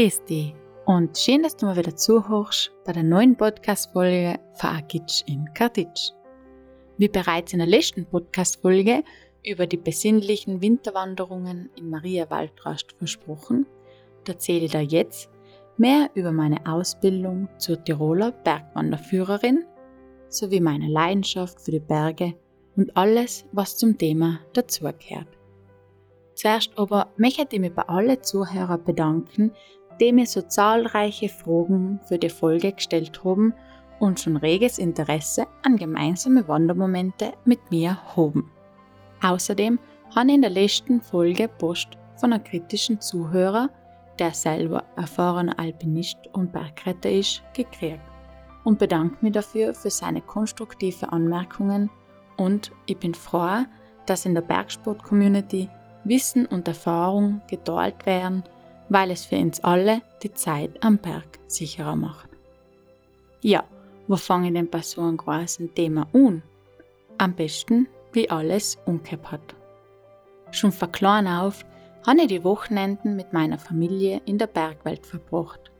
Grüß dich und schön, dass du mal wieder zuhörst bei der neuen Podcast-Folge Akitsch in Kartitsch. Wie bereits in der letzten Podcast-Folge über die besinnlichen Winterwanderungen in Maria Waldrast versprochen, erzähle ich dir jetzt mehr über meine Ausbildung zur Tiroler Bergwanderführerin sowie meine Leidenschaft für die Berge und alles, was zum Thema dazugehört. Zuerst aber möchte ich mich bei allen Zuhörern bedanken, die mir so zahlreiche Fragen für die Folge gestellt haben und schon reges Interesse an gemeinsame Wandermomente mit mir haben. Außerdem habe ich in der letzten Folge Post von einem kritischen Zuhörer, der selber erfahrener Alpinist und Bergretter ist, gekriegt und bedanke mich dafür für seine konstruktive Anmerkungen und ich bin froh, dass in der Bergsport-Community Wissen und Erfahrung geteilt werden weil es für uns alle die Zeit am Berg sicherer macht. Ja, wo fange ich denn bei so einem großen Thema an? Am besten, wie alles umgekehrt hat. Schon von klein auf habe ich die Wochenenden mit meiner Familie in der Bergwelt verbracht.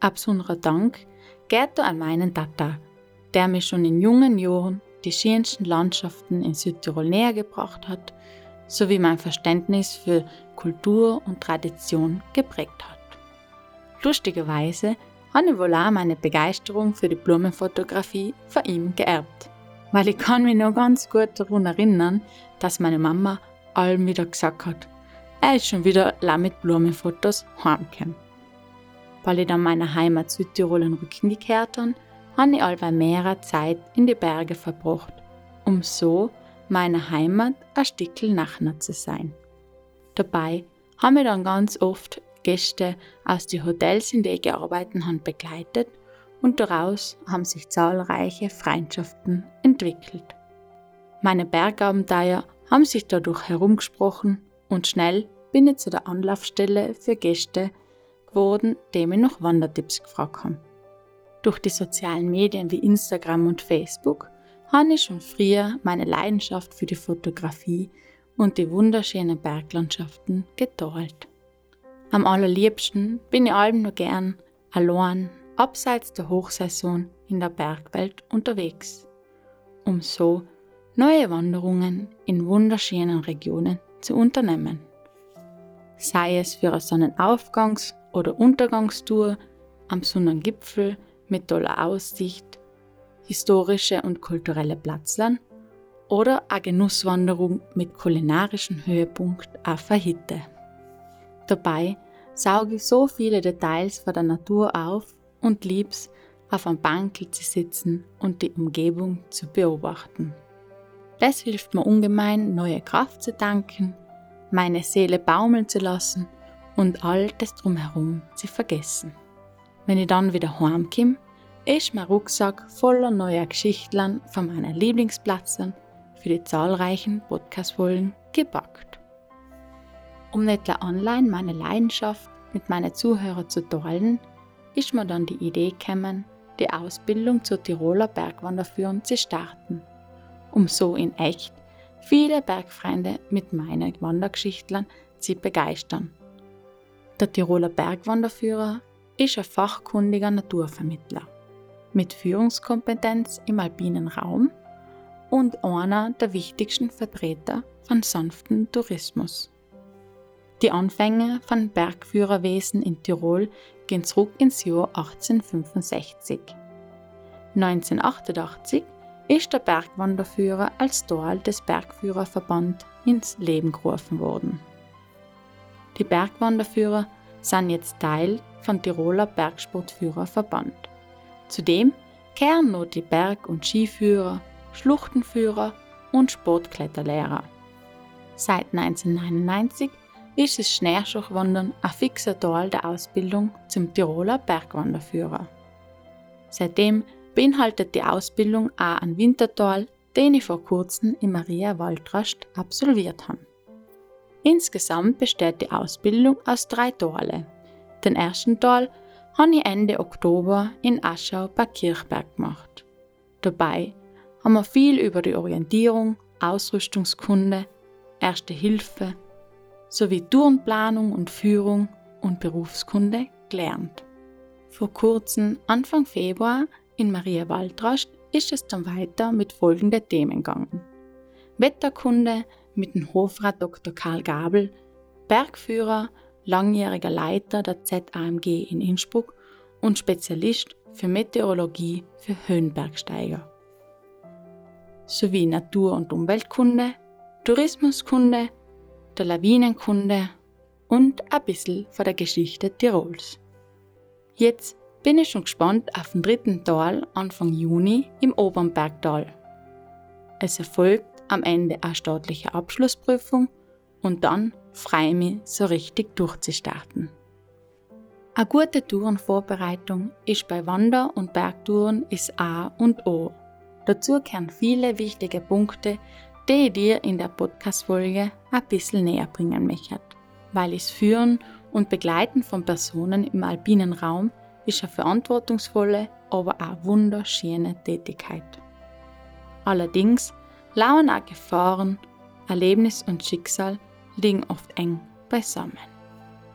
Ein besonderer Dank geht an meinen Tata, der mir schon in jungen Jahren die schönsten Landschaften in Südtirol näher gebracht hat sowie mein Verständnis für Kultur und Tradition geprägt hat. Lustigerweise habe auch meine Begeisterung für die Blumenfotografie von ihm geerbt, weil ich kann mich noch ganz gut daran erinnern, dass meine Mama allem wieder gesagt hat, er ist schon wieder mit Blumenfotos heimgekommen. Weil ich dann meiner Heimat Südtirol in Rücken gekehrt habe, habe ich allweil mehrere Zeit in die Berge verbracht, um so meiner Heimat ein Stückchen nachher zu sein. Dabei haben wir dann ganz oft Gäste aus den Hotels, in denen ich gearbeitet habe, begleitet und daraus haben sich zahlreiche Freundschaften entwickelt. Meine Bergabenteuer haben sich dadurch herumgesprochen und schnell bin ich zu der Anlaufstelle für Gäste geworden, die mir noch Wandertipps gefragt haben. Durch die sozialen Medien wie Instagram und Facebook habe ich schon früher meine Leidenschaft für die Fotografie und die wunderschönen Berglandschaften geteilt. Am allerliebsten bin ich allem nur gern allein, abseits der Hochsaison in der Bergwelt unterwegs, um so neue Wanderungen in wunderschönen Regionen zu unternehmen. Sei es für eine Sonnenaufgangs- oder Untergangstour am Sonnengipfel mit toller Aussicht historische und kulturelle Platzlern oder eine Genusswanderung mit kulinarischem Höhepunkt auf Hitte. Dabei sauge ich so viele Details von der Natur auf und lieb's, auf einem Bankel zu sitzen und die Umgebung zu beobachten. Das hilft mir ungemein, neue Kraft zu tanken, meine Seele baumeln zu lassen und all das drumherum zu vergessen. Wenn ich dann wieder heimkomme, ist mein Rucksack voller neuer Geschichten von meinen Lieblingsplätzen für die zahlreichen Podcast-Folgen gepackt. Um nicht online meine Leidenschaft mit meinen Zuhörern zu teilen, ist mir dann die Idee gekommen, die Ausbildung zur Tiroler Bergwanderführung zu starten, um so in echt viele Bergfreunde mit meinen Wandergeschichten zu begeistern. Der Tiroler Bergwanderführer ist ein fachkundiger Naturvermittler mit Führungskompetenz im alpinen Raum und einer der wichtigsten Vertreter von sanften Tourismus. Die Anfänge von Bergführerwesen in Tirol gehen zurück ins Jahr 1865. 1988 ist der Bergwanderführer als Teil des Bergführerverband ins Leben gerufen worden. Die Bergwanderführer sind jetzt Teil von Tiroler Bergsportführerverband. Zudem kehren noch die Berg- und Skiführer, Schluchtenführer und Sportkletterlehrer. Seit 1999 ist das Schneerschuchwandern ein fixer Teil der Ausbildung zum Tiroler Bergwanderführer. Seitdem beinhaltet die Ausbildung auch einen Wintertal, den ich vor kurzem in Maria Waldrast absolviert habe. Insgesamt besteht die Ausbildung aus drei Teilen. Den ersten Teil habe ich Ende Oktober in Aschau bei Kirchberg gemacht. Dabei haben wir viel über die Orientierung, Ausrüstungskunde, Erste Hilfe sowie Tourenplanung und Führung und Berufskunde gelernt. Vor kurzem, Anfang Februar, in Maria Waldrast ist es dann weiter mit folgenden Themen gegangen. Wetterkunde mit dem Hofrat Dr. Karl Gabel, Bergführer, langjähriger Leiter der ZAMG in Innsbruck und Spezialist für Meteorologie für Höhenbergsteiger. Sowie Natur- und Umweltkunde, Tourismuskunde, der Lawinenkunde und ein bisschen von der Geschichte Tirols. Jetzt bin ich schon gespannt auf den dritten Tal Anfang Juni im Obernbergtal. Es erfolgt am Ende eine staatliche Abschlussprüfung und dann freue ich mich, so richtig durchzustarten. Eine gute Tourenvorbereitung ist bei Wander- und Bergtouren ist A und O. Dazu kehren viele wichtige Punkte, die ich dir in der Podcast-Folge ein bisschen näher bringen möchte, weil es Führen und Begleiten von Personen im alpinen Raum ist eine verantwortungsvolle, aber auch wunderschöne Tätigkeit. Allerdings lauern auch Gefahren, Erlebnis und Schicksal liegen oft eng beisammen.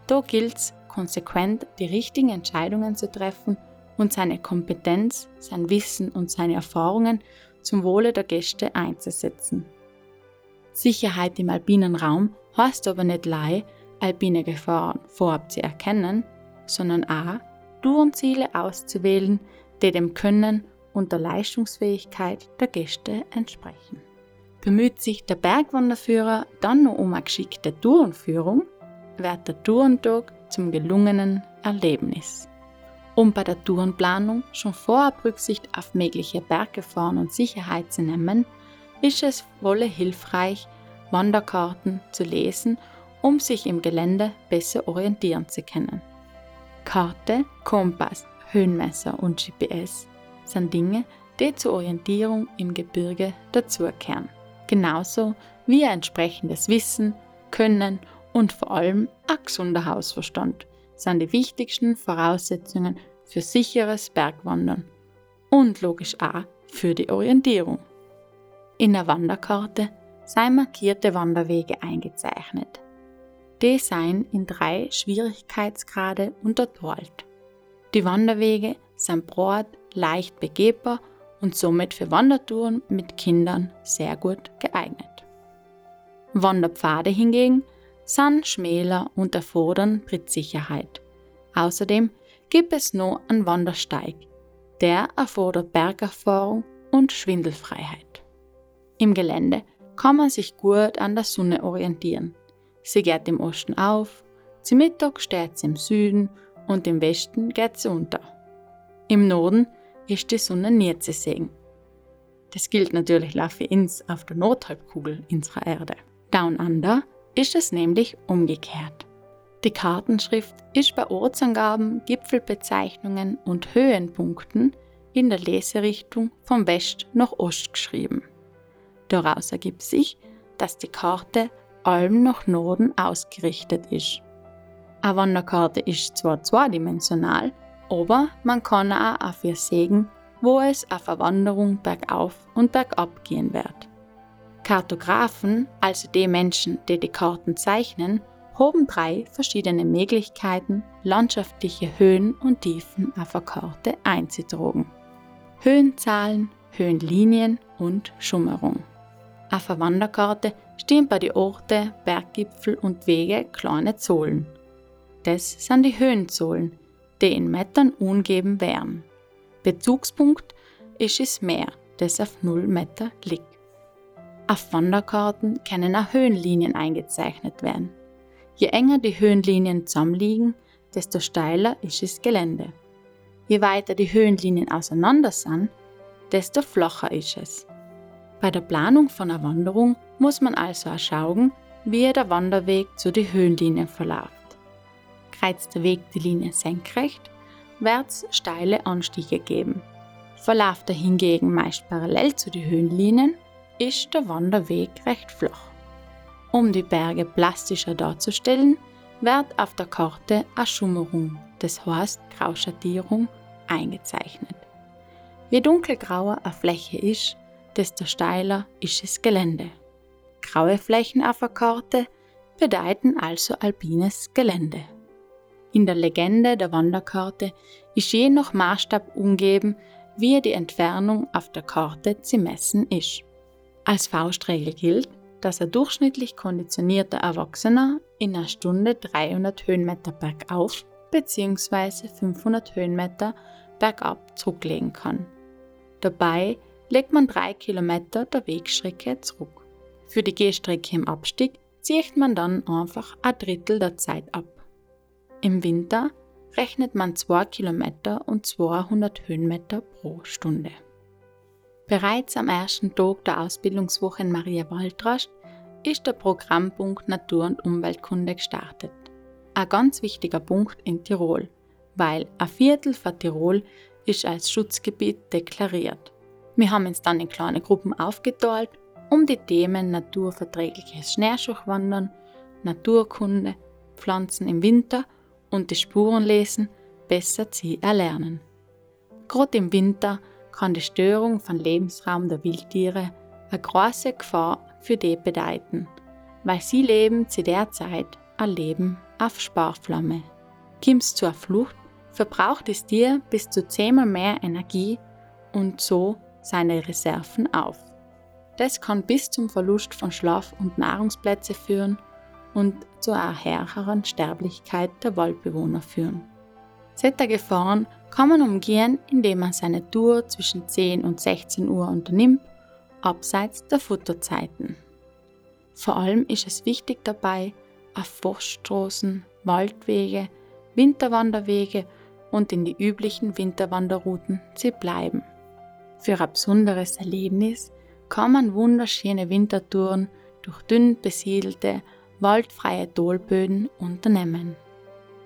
Da gilt es, konsequent die richtigen Entscheidungen zu treffen und seine Kompetenz, sein Wissen und seine Erfahrungen zum Wohle der Gäste einzusetzen. Sicherheit im alpinen Raum heißt aber nicht lei, alpine Gefahren vorab zu erkennen, sondern auch Tourenziele auszuwählen, die dem Können und der Leistungsfähigkeit der Gäste entsprechen. Bemüht sich der Bergwanderführer dann noch um eine geschickte Tourenführung, wird der Tourentag zum gelungenen Erlebnis. Um bei der Tourenplanung schon vorab Rücksicht auf mögliche Berggefahren und Sicherheit zu nehmen, ist es wohl hilfreich, Wanderkarten zu lesen, um sich im Gelände besser orientieren zu können. Karte, Kompass, Höhenmesser und GPS sind Dinge, die zur Orientierung im Gebirge dazugehören. Genauso wie ein entsprechendes Wissen, Können und vor allem ein gesunder Hausverstand sind die wichtigsten Voraussetzungen für sicheres Bergwandern und logisch auch für die Orientierung. In der Wanderkarte seien markierte Wanderwege eingezeichnet. Die seien in drei Schwierigkeitsgrade unterteilt. Die Wanderwege sind breit, leicht begehbar und somit für Wandertouren mit Kindern sehr gut geeignet. Wanderpfade hingegen sind schmäler und erfordern Trittsicherheit. Außerdem gibt es noch einen Wandersteig. Der erfordert Bergerfahrung und Schwindelfreiheit. Im Gelände kann man sich gut an der Sonne orientieren. Sie geht im Osten auf, zum Mittag steht sie im Süden und im Westen geht sie unter. Im Norden ist die Sonne nie zu sehen. Das gilt natürlich auch für uns auf der Nordhalbkugel unserer Erde. Down Under ist es nämlich umgekehrt. Die Kartenschrift ist bei Ortsangaben, Gipfelbezeichnungen und Höhenpunkten in der Leserichtung von West nach Ost geschrieben. Daraus ergibt sich, dass die Karte allem nach Norden ausgerichtet ist. Eine Wanderkarte ist zwar zweidimensional, aber man kann auch auf ihr sägen, wo es auf eine Wanderung bergauf und bergab gehen wird. Kartografen, also die Menschen, die die Karten zeichnen, haben drei verschiedene Möglichkeiten, landschaftliche Höhen und Tiefen auf eine Karte einzutragen. Höhenzahlen, Höhenlinien und Schummerung. Auf der Wanderkarte stehen bei den Orten, Berggipfel und Wege kleine Zolen. Das sind die Höhenzolen, die in Metern ungeben wären. Bezugspunkt ist das Meer, das auf 0 Meter liegt. Auf Wanderkarten können auch Höhenlinien eingezeichnet werden. Je enger die Höhenlinien zusammenliegen, desto steiler ist das Gelände. Je weiter die Höhenlinien auseinander sind, desto flacher ist es. Bei der Planung von einer Wanderung muss man also auch schauen, wie der Wanderweg zu den Höhenlinien verläuft. Kreuzt der Weg die Linie senkrecht, wird es steile Anstiege geben. Verläuft er hingegen meist parallel zu den Höhenlinien, ist der Wanderweg recht flach. Um die Berge plastischer darzustellen, wird auf der Karte eine Schummerung, das heißt Grauschattierung, eingezeichnet. Je dunkelgrauer eine Fläche ist, desto steiler ist das Gelände. Graue Flächen auf der Karte bedeuten also alpines Gelände. In der Legende der Wanderkarte ist je nach Maßstab umgeben, wie die Entfernung auf der Karte zu messen ist. Als Faustregel gilt, dass ein durchschnittlich konditionierter Erwachsener in einer Stunde 300 Höhenmeter bergauf bzw. 500 Höhenmeter bergab zurücklegen kann. Dabei legt man drei Kilometer der Wegstrecke zurück. Für die Gehstrecke im Abstieg zieht man dann einfach ein Drittel der Zeit ab. Im Winter rechnet man 2 Kilometer und 200 Höhenmeter pro Stunde. Bereits am ersten Tag der Ausbildungswoche in Maria Waldrast ist der Programmpunkt Natur- und Umweltkunde gestartet. Ein ganz wichtiger Punkt in Tirol, weil ein Viertel von Tirol ist als Schutzgebiet deklariert. Wir haben uns dann in kleine Gruppen aufgeteilt, um die Themen naturverträgliches Schneeschuchwandern, Naturkunde, Pflanzen im Winter und die Spurenlesen besser zu erlernen. Gerade im Winter kann die Störung von Lebensraum der Wildtiere eine große Gefahr für die bedeuten, weil sie leben zu der Zeit ein Leben auf Sparflamme. Kimmst zur Flucht, verbraucht das Tier bis zu zehnmal mehr Energie und so seine Reserven auf. Das kann bis zum Verlust von Schlaf- und Nahrungsplätze führen und zu einer höheren Sterblichkeit der Waldbewohner führen. Solche Gefahren kann man umgehen, indem man seine Tour zwischen 10 und 16 Uhr unternimmt, abseits der Futterzeiten. Vor allem ist es wichtig dabei, auf Forststraßen, Waldwege, Winterwanderwege und in die üblichen Winterwanderrouten zu bleiben. Für ein besonderes Erlebnis kann man wunderschöne Wintertouren durch dünn besiedelte, waldfreie Dolböden unternehmen.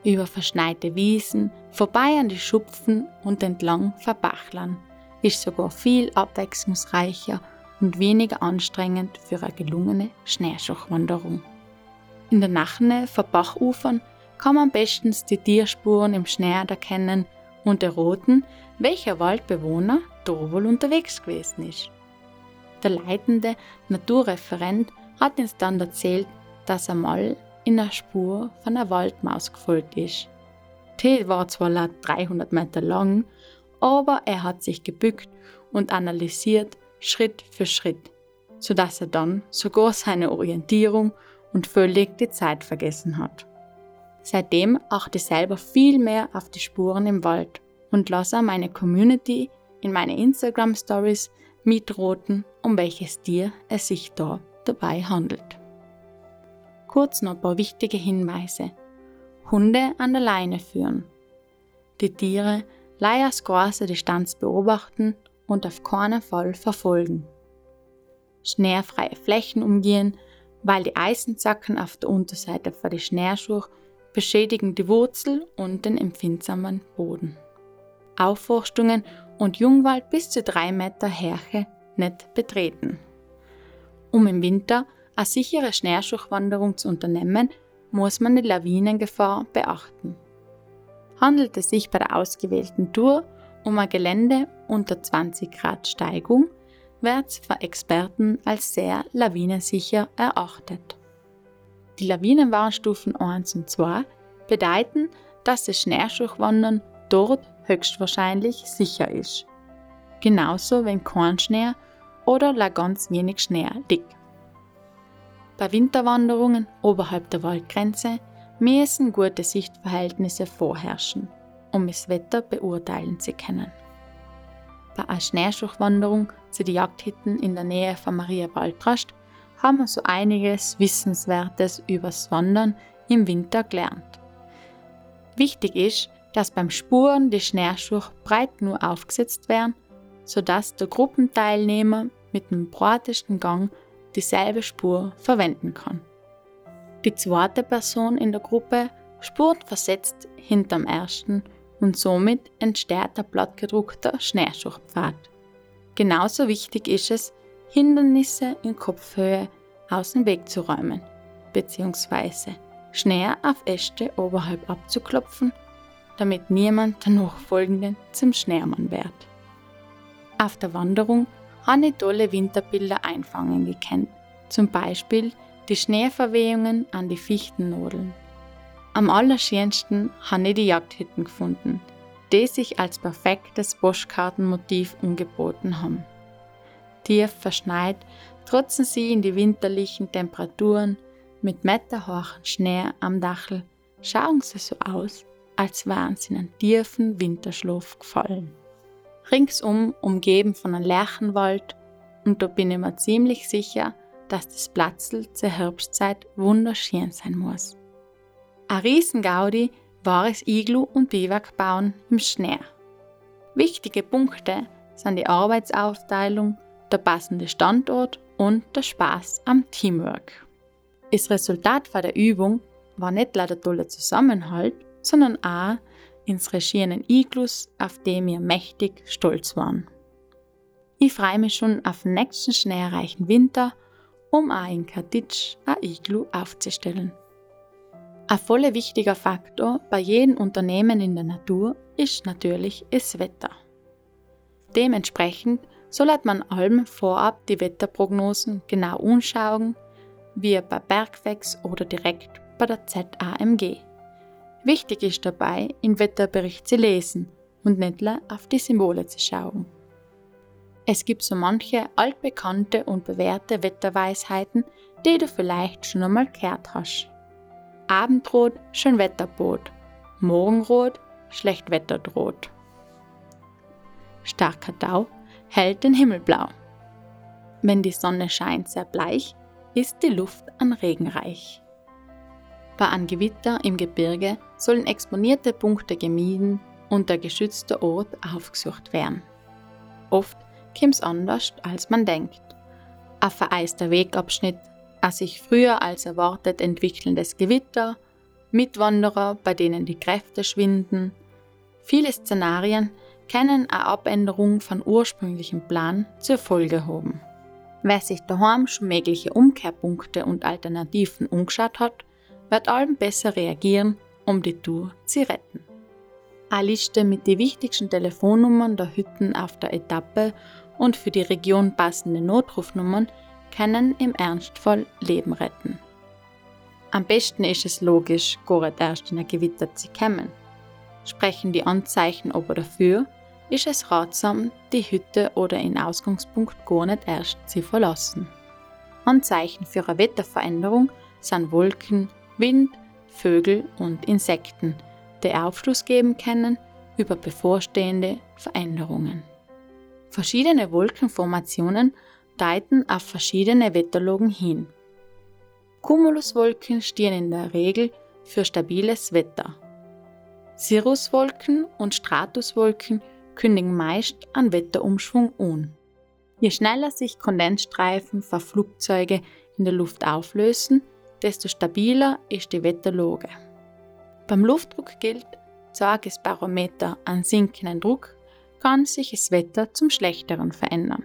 Über verschneite Wiesen, vorbei an die Schupfen und entlang Verbachlern ist sogar viel abwechslungsreicher und weniger anstrengend für eine gelungene Schneeschuchwanderung. In der Nachne vor Bachufern kann man bestens die Tierspuren im Schnee erkennen und erroten, welcher Waldbewohner da wohl unterwegs gewesen ist. Der leitende Naturreferent hat uns dann erzählt, dass er mal in der Spur von einer Waldmaus gefolgt ist. Die war zwar laut 300 Meter lang, aber er hat sich gebückt und analysiert Schritt für Schritt, sodass er dann sogar seine Orientierung und völlig die Zeit vergessen hat. Seitdem achte ich selber viel mehr auf die Spuren im Wald und lasse meine Community in meine Instagram Stories mitroten, um welches Tier es sich da dabei handelt. Kurz noch ein paar wichtige Hinweise. Hunde an der Leine führen. Die Tiere leih aus großer Distanz beobachten und auf keinen Fall verfolgen. Schneefreie Flächen umgehen, weil die Eisenzacken auf der Unterseite von den Schneeschuh beschädigen die Wurzel und den empfindsamen Boden. Aufforstungen und Jungwald bis zu drei Meter Härche nicht betreten. Um im Winter eine sichere Schneeschuchwanderung zu unternehmen, muss man die Lawinengefahr beachten. Handelt es sich bei der ausgewählten Tour um ein Gelände unter 20 Grad Steigung, wird es von Experten als sehr lawinensicher erachtet. Die Lawinenwarnstufen 1 und 2 bedeuten, dass das Schneeschuchwandern dort höchstwahrscheinlich sicher ist. Genauso wenn kein oder ganz wenig Schnee liegt. Bei Winterwanderungen oberhalb der Waldgrenze müssen gute Sichtverhältnisse vorherrschen, um das Wetter beurteilen zu können. Bei einer Schneeschuchwanderung zu den Jagdhütten in der Nähe von Maria Waldrast haben wir so einiges Wissenswertes übers Wandern im Winter gelernt. Wichtig ist, dass beim Spuren die Schneeschuhe breit nur aufgesetzt werden, sodass der Gruppenteilnehmer mit dem breitesten Gang dieselbe Spur verwenden kann. Die zweite Person in der Gruppe spurt versetzt hinterm ersten und somit entsteht der plattgedruckte Schneeschuhpfad. Genauso wichtig ist es, Hindernisse in Kopfhöhe aus dem Weg zu räumen, bzw. Schnee auf Äste oberhalb abzuklopfen damit niemand der Nachfolgenden zum Schneemann wird. Auf der Wanderung habe ich tolle Winterbilder einfangen gekannt, zum Beispiel die Schneeverwehungen an die Fichtennadeln. Am allerschönsten habe ich die Jagdhütten gefunden, die sich als perfektes Postkartenmotiv umgeboten haben. Tief verschneit trotzen sie in die winterlichen Temperaturen mit meterhohen Schnee am Dachel, schauen sie so aus, als wären sie in einen tiefen Winterschlaf gefallen. Ringsum umgeben von einem Lärchenwald und da bin ich mir ziemlich sicher, dass das Platzl zur Herbstzeit wunderschön sein muss. Ein Riesengaudi war es Iglu und Biwak bauen im Schnee. Wichtige Punkte sind die Arbeitsaufteilung, der passende Standort und der Spaß am Teamwork. Das Resultat von der Übung war nicht leider toller Zusammenhalt, sondern auch ins regierenden Iglus, auf dem wir mächtig stolz waren. Ich freue mich schon auf den nächsten schneereichen Winter, um auch in Katitsch ein Iglu aufzustellen. Ein voll wichtiger Faktor bei jedem Unternehmen in der Natur ist natürlich das Wetter. Dementsprechend soll man allem vorab die Wetterprognosen genau anschauen, wie bei Bergwex oder direkt bei der ZAMG. Wichtig ist dabei, im Wetterbericht zu lesen und nicht auf die Symbole zu schauen. Es gibt so manche altbekannte und bewährte Wetterweisheiten, die du vielleicht schon einmal gehört hast. Abendrot, Schönwetterbot. Morgenrot, Schlechtwetter droht. Starker Tau hält den Himmel blau. Wenn die Sonne scheint sehr bleich, ist die Luft an Regen reich. Bei einem Gewitter im Gebirge sollen exponierte Punkte gemieden und der geschützte Ort aufgesucht werden. Oft kommt es anders, als man denkt. Ein vereister Wegabschnitt, ein sich früher als erwartet entwickelndes Gewitter, Mitwanderer, bei denen die Kräfte schwinden. Viele Szenarien können eine Abänderung von ursprünglichem Plan zur Folge haben. Wer sich daheim schon mögliche Umkehrpunkte und Alternativen umgeschaut hat, wird allem besser reagieren, um die Tour zu retten. Eine Liste mit den wichtigsten Telefonnummern der Hütten auf der Etappe und für die Region passende Notrufnummern können im Ernstfall Leben retten. Am besten ist es logisch, gar erst in ein Gewitter zu kommen. Sprechen die Anzeichen aber dafür, ist es ratsam, die Hütte oder den Ausgangspunkt gar nicht erst zu verlassen. Anzeichen für eine Wetterveränderung sind Wolken, Wind, Vögel und Insekten, die Aufschluss geben können über bevorstehende Veränderungen. Verschiedene Wolkenformationen deuten auf verschiedene Wetterlogen hin. Cumuluswolken stehen in der Regel für stabiles Wetter. Cirruswolken und Stratuswolken kündigen meist einen Wetterumschwung an. Je schneller sich Kondensstreifen von Flugzeuge in der Luft auflösen, desto stabiler ist die Wetterlage. Beim Luftdruck gilt, zeigt das Barometer einen sinkenden Druck, kann sich das Wetter zum Schlechteren verändern.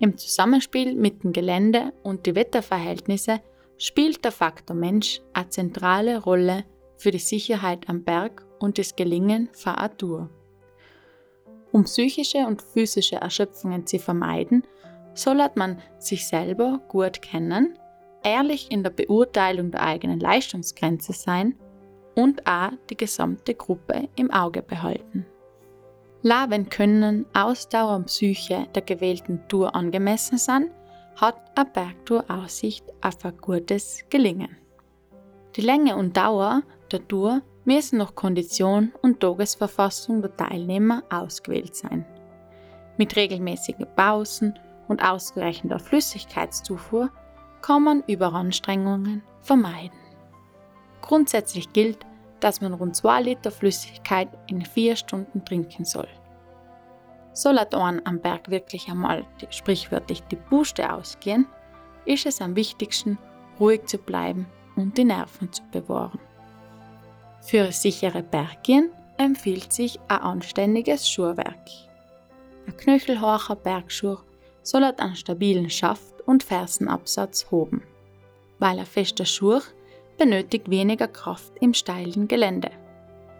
Im Zusammenspiel mit dem Gelände und die Wetterverhältnisse spielt der Faktor Mensch eine zentrale Rolle für die Sicherheit am Berg und das Gelingen von einer Tour. Um psychische und physische Erschöpfungen zu vermeiden, soll man sich selber gut kennen, ehrlich in der Beurteilung der eigenen Leistungsgrenze sein und auch die gesamte Gruppe im Auge behalten. La, wenn Können, Ausdauer und Psyche der gewählten Tour angemessen sind, hat eine Bergtour Aussicht auf ein gutes Gelingen. Die Länge und Dauer der Tour müssen nach Kondition und Tagesverfassung der Teilnehmer ausgewählt sein. Mit regelmäßigen Pausen und ausreichender Flüssigkeitszufuhr kann man Überanstrengungen vermeiden. Grundsätzlich gilt, dass man rund 2 Liter Flüssigkeit in 4 Stunden trinken soll. Soll ein am Berg wirklich einmal sprichwörtlich die Puste ausgehen, ist es am wichtigsten, ruhig zu bleiben und die Nerven zu bewahren. Für sichere Berggehen empfiehlt sich ein anständiges Schuhwerk. Ein knöchelhoher Bergschuh soll einen stabilen Schaft und Fersenabsatz haben, weil ein fester Schuh benötigt weniger Kraft im steilen Gelände.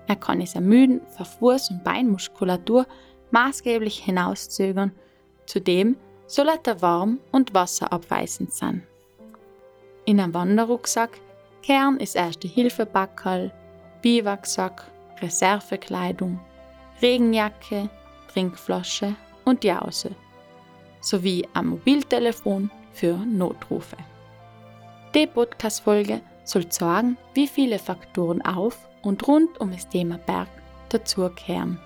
Er kann es ermüden, für Fuß- und Beinmuskulatur maßgeblich hinauszögern. Zudem soll er warm und wasserabweisend sein. In einem Wanderrucksack Kern ist erste Hilfebackerl, Biwaksack, Reservekleidung, Regenjacke, Trinkflasche und Jause sowie ein Mobiltelefon für Notrufe. Die Podcast-Folge soll zeigen, wie viele Faktoren auf und rund um das Thema Berg dazukehren,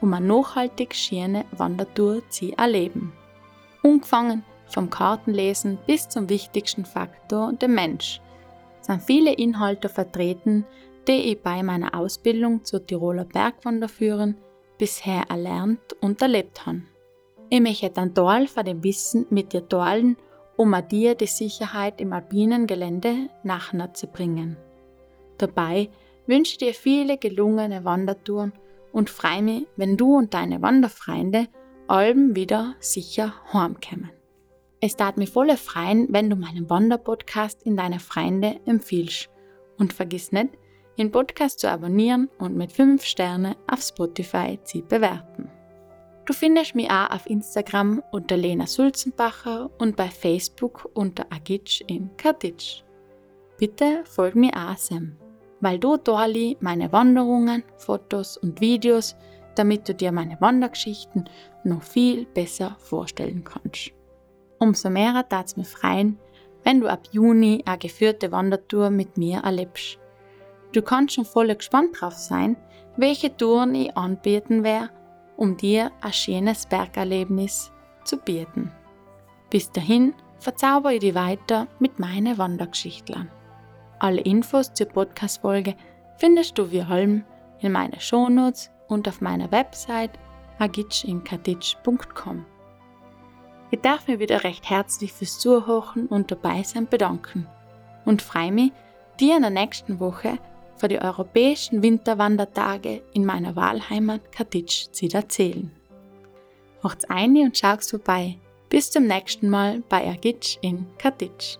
um eine nachhaltig schöne Wandertour zu erleben. Angefangen vom Kartenlesen bis zum wichtigsten Faktor, dem Mensch, sind viele Inhalte vertreten, die ich bei meiner Ausbildung zur Tiroler Bergwanderführerin bisher erlernt und erlebt habe. Ich möchte einen Teil von dem Wissen mit dir teilen, um dir die Sicherheit im alpinen Gelände nachher zu bringen. Dabei wünsche ich dir viele gelungene Wandertouren und freue mich, wenn du und deine Wanderfreunde Alben wieder sicher heimkommen. Es tat mir voller freuen, wenn du meinen Wanderpodcast in deine Freunde empfiehlst. Und vergiss nicht, den Podcast zu abonnieren und mit 5 Sterne auf Spotify zu bewerten. Du findest mich auch auf Instagram unter Lena Sulzenbacher und bei Facebook unter Agic in Katic. Bitte folg mir auch Sam, weil du dort meine Wanderungen, Fotos und Videos, damit du dir meine Wandergeschichten noch viel besser vorstellen kannst. Umso mehr tat es mir freuen, wenn du ab Juni eine geführte Wandertour mit mir erlebst. Du kannst schon voll gespannt drauf sein, welche Touren ich anbieten werde, um dir ein schönes Bergerlebnis zu bieten. Bis dahin verzauber ich dich weiter mit meinen Wandergeschichtlern. Alle Infos zur Podcast-Folge findest du wie allem in meinen Shownotes und auf meiner Website agitchinkatitsch.com. Ich darf mir wieder recht herzlich fürs Zuhören und dabei sein bedanken und freue mich, dir in der nächsten Woche für die europäischen Winterwandertage in meiner Wahlheimat Katitsch erzählen. Macht's eine und schaut's vorbei. Bis zum nächsten Mal bei Ergitsch in Katitsch.